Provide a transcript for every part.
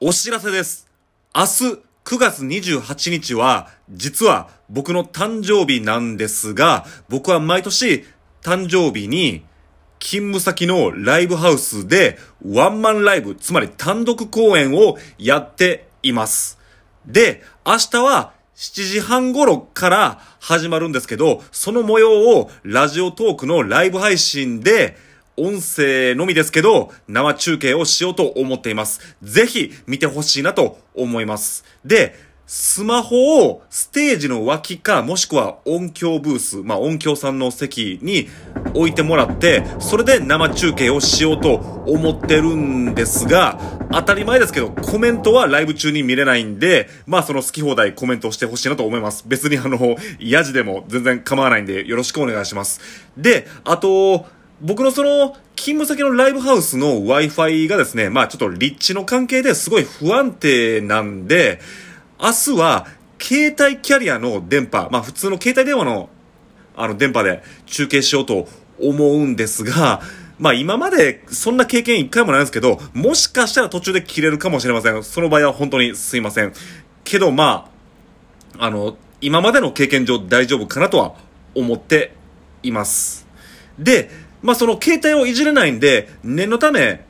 お知らせです。明日9月28日は、実は僕の誕生日なんですが、僕は毎年誕生日に勤務先のライブハウスでワンマンライブ、つまり単独公演をやっています。で、明日は7時半頃から始まるんですけど、その模様をラジオトークのライブ配信で、音声のみですけど、生中継をしようと思っています。ぜひ見てほしいなと思います。で、スマホをステージの脇か、もしくは音響ブース、まあ音響さんの席に置いてもらって、それで生中継をしようと思ってるんですが、当たり前ですけど、コメントはライブ中に見れないんで、まあその好き放題コメントしてほしいなと思います。別にあの、ヤジでも全然構わないんで、よろしくお願いします。で、あと、僕のその、勤務先のライブハウスの Wi-Fi がですね、まあちょっと立地の関係ですごい不安定なんで、明日は携帯キャリアの電波、まあ普通の携帯電話のあの電波で中継しようと思うんですが、まあ今までそんな経験一回もないんですけど、もしかしたら途中で切れるかもしれません。その場合は本当にすいません。けどまあ、あの、今までの経験上大丈夫かなとは思っています。で、まあその携帯をいじれないんで、念のため、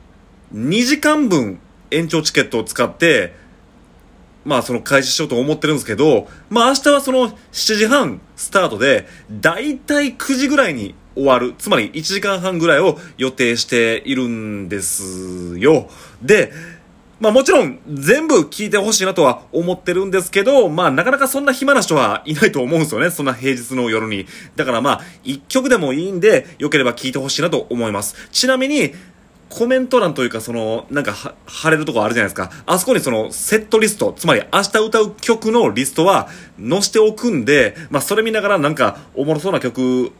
2時間分延長チケットを使って、まあその開始しようと思ってるんですけど、まあ明日はその7時半スタートで、だいたい9時ぐらいに終わる。つまり1時間半ぐらいを予定しているんですよ。で、まあもちろん全部聞いてほしいなとは思ってるんですけど、まあなかなかそんな暇な人はいないと思うんですよね。そんな平日の夜に。だからまあ一曲でもいいんで、よければ聞いてほしいなと思います。ちなみに、コメント欄というかその、なんか、貼れるとこあるじゃないですか。あそこにその、セットリスト、つまり明日歌う曲のリストは載せておくんで、まあそれ見ながらなんかおもろそうな曲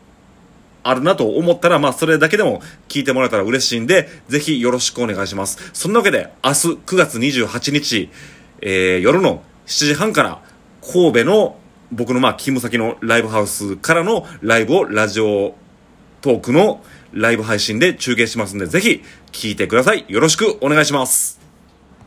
あるなと思ったら、まあ、それだけでも聞いてもらえたら嬉しいんで、ぜひよろしくお願いします。そんなわけで、明日9月28日、えー、夜の7時半から、神戸の僕のまあ、勤務先のライブハウスからのライブをラジオトークのライブ配信で中継しますんで、ぜひ聞いてください。よろしくお願いします。